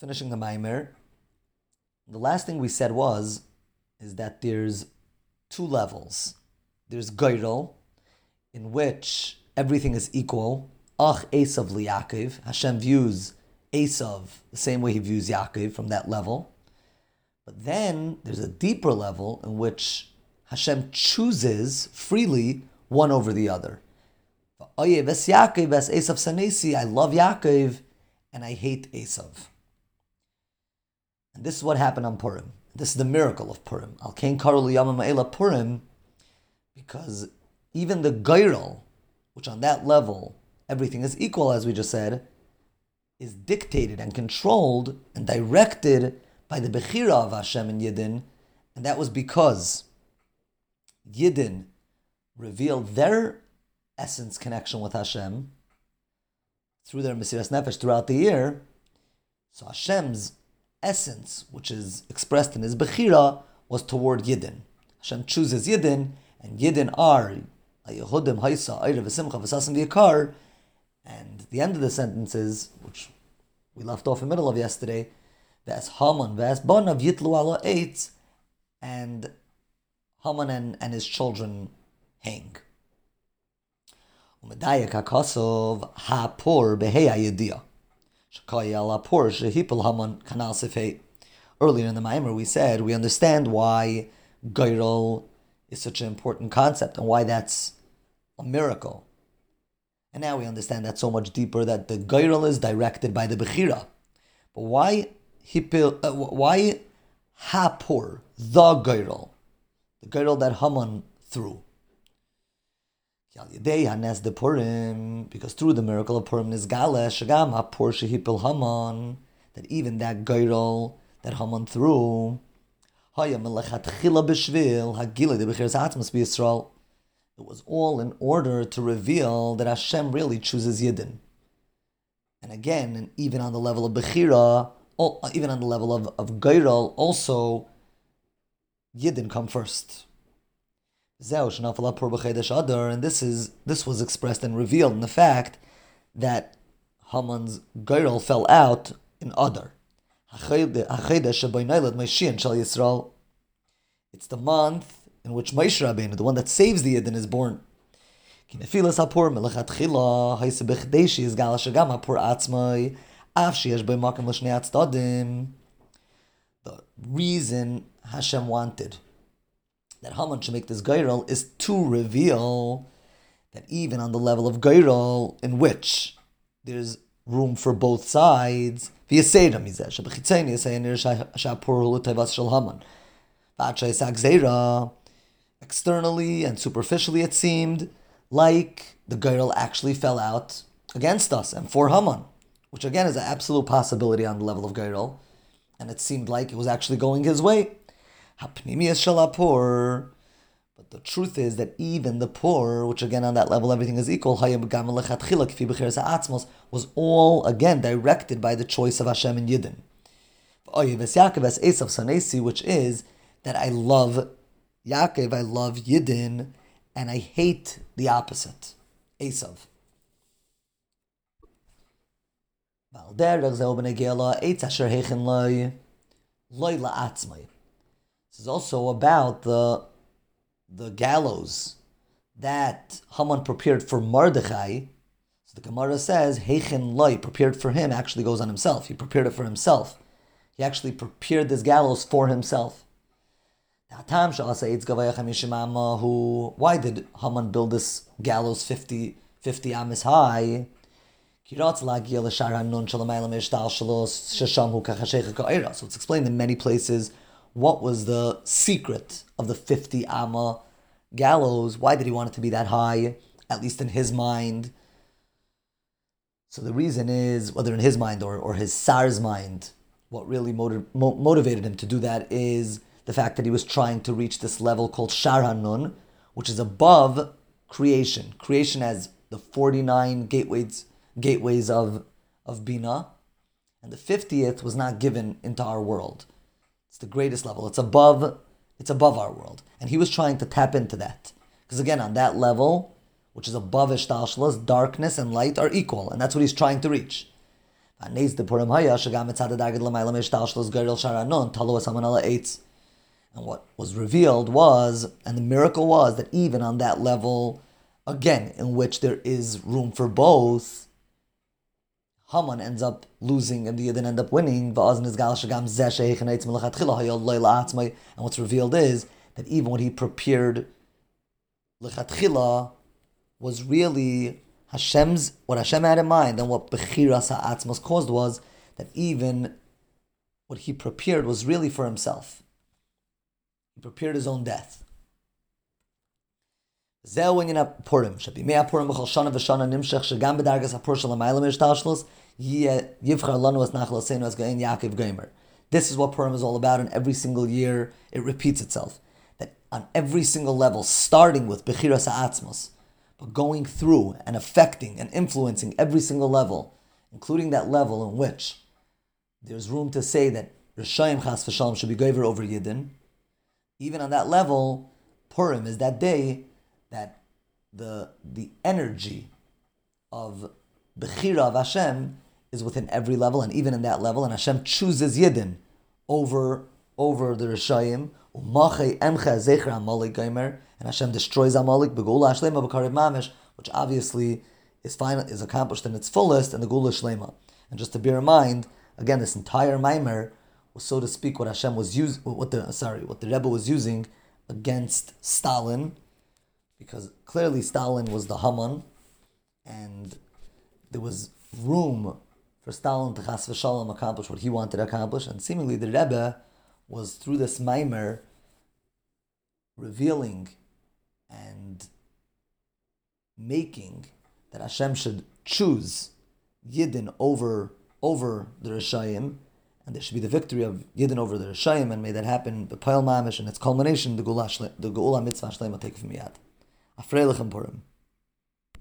finishing the Maimer. The last thing we said was is that there's two levels. There's Geirel, in which everything is equal. Ach Esav Yaakov. Hashem views Esav the same way he views Yaakov from that level. But then there's a deeper level in which Hashem chooses freely one over the other. I love Yaakov and I hate Esav. And this is what happened on Purim. This is the miracle of Purim. Al Kain Karul Yamam Purim, because even the Gairal, which on that level everything is equal, as we just said, is dictated and controlled and directed by the Bechira of Hashem and Yidden, and that was because Yidden revealed their essence connection with Hashem through their Mesiras Nefesh throughout the year. So Hashem's essence, which is expressed in his Bechira, was toward Yidden. Hashem chooses Yidden, and Yidden are Yehudim, Haisa, Eire, V'simcha, V'sasim, V'yakar. And the end of the sentences, which we left off in the middle of yesterday, V'es Haman, V'es Bonav, Yitlu ala Eitz, and Haman and, and his children hang. Umedayak HaKosov, Ha'por, Behei HaYediyah. Earlier in the Maimer, we said we understand why Gairol is such an important concept and why that's a miracle. And now we understand that so much deeper that the Gairol is directed by the Bechira. But why Hipil, uh, why Hapur, the Gairol? The Gairol that Haman threw because through the miracle of Purim Nizgale, Shagam HaPur Shehipil Haman, that even that Geirol that Haman threw, it was all in order to reveal that Hashem really chooses Yidden. And again, and even on the level of Bechira, even on the level of, of Geirol, also Yidden come first. And this is this was expressed and revealed in the fact that Haman's girl fell out in Adar. It's the month in which Moshe Rabbeinu, the one that saves the Yidden, is born. The reason Hashem wanted that Haman should make this Gairal is to reveal that even on the level of Gairal, in which there's room for both sides, externally and superficially it seemed like the Gairal actually fell out against us and for Haman, which again is an absolute possibility on the level of Gairal, and it seemed like it was actually going his way. But the truth is that even the poor, which again on that level everything is equal, was all again directed by the choice of Hashem and Yidden. Which is that I love Yaakov, I love Yidden, and I hate the opposite, Esav. This is also about the the gallows that Haman prepared for Mordechai. So the Gemara says, Heichen Loi, prepared for him, actually goes on himself. He prepared it for himself. He actually prepared this gallows for himself. Why did Haman build this gallows 50, 50 amis high? So it's explained in many places what was the secret of the 50 Amma gallows? Why did he want it to be that high, at least in his mind? So the reason is, whether in his mind or, or his Sar's mind, what really motiv- mo- motivated him to do that is the fact that he was trying to reach this level called Shar Hanun, which is above creation. Creation has the 49 gateways, gateways of, of Bina, and the 50th was not given into our world the greatest level. It's above it's above our world. And he was trying to tap into that. Because again, on that level, which is above Hishtalshelus, darkness and light are equal, and that's what he's trying to reach. And what was revealed was, and the miracle was, that even on that level, again, in which there is room for both, Haman ends up losing and the Yidden end up winning. And what's revealed is that even what he prepared was really Hashem's what Hashem had in mind, and what Bechiras Ha'atzmos caused was that even what he prepared was really for himself. He prepared his own death. זהו עניין הפורים, שבימי הפורים בכל שנה ושנה נמשך שגם בדרגס הפור של המיילה מהשתלשלוס יבחר לנו את נחלסינו as גאין יעקב גיימר. This is what Purim is all about, and every single year it repeats itself. That on every single level, starting with Bechiras Ha'atzmos, but going through and affecting and influencing every single level, including that level in which there's room to say that Rishayim Chas V'Shalom should be Gover over Yidden, even on that level, Purim is that day that the the energy of Bechira of Hashem is within every level, and even in that level, and Hashem chooses Yidden over over the Rishayim. And Hashem destroys Amalek, which obviously is final, is accomplished in its fullest in the Geula Shlema. And just to bear in mind, again, this entire Maimer was, so to speak, what Hashem was using, what the sorry, what the Rebbe was using against Stalin, because clearly Stalin was the Haman, and there was room for Stalin to chas v'shalom accomplish what he wanted to accomplish, and seemingly the Rebbe was through this Maimer revealing and making that Hashem should choose Yidden over over the Rishayim, and there should be the victory of Yidden over the Rishayim, and may that happen, the Pile Mamish, and its culmination, the Geula, the Geula Mitzvah Shlema take from Yad. Afreilichem Purim.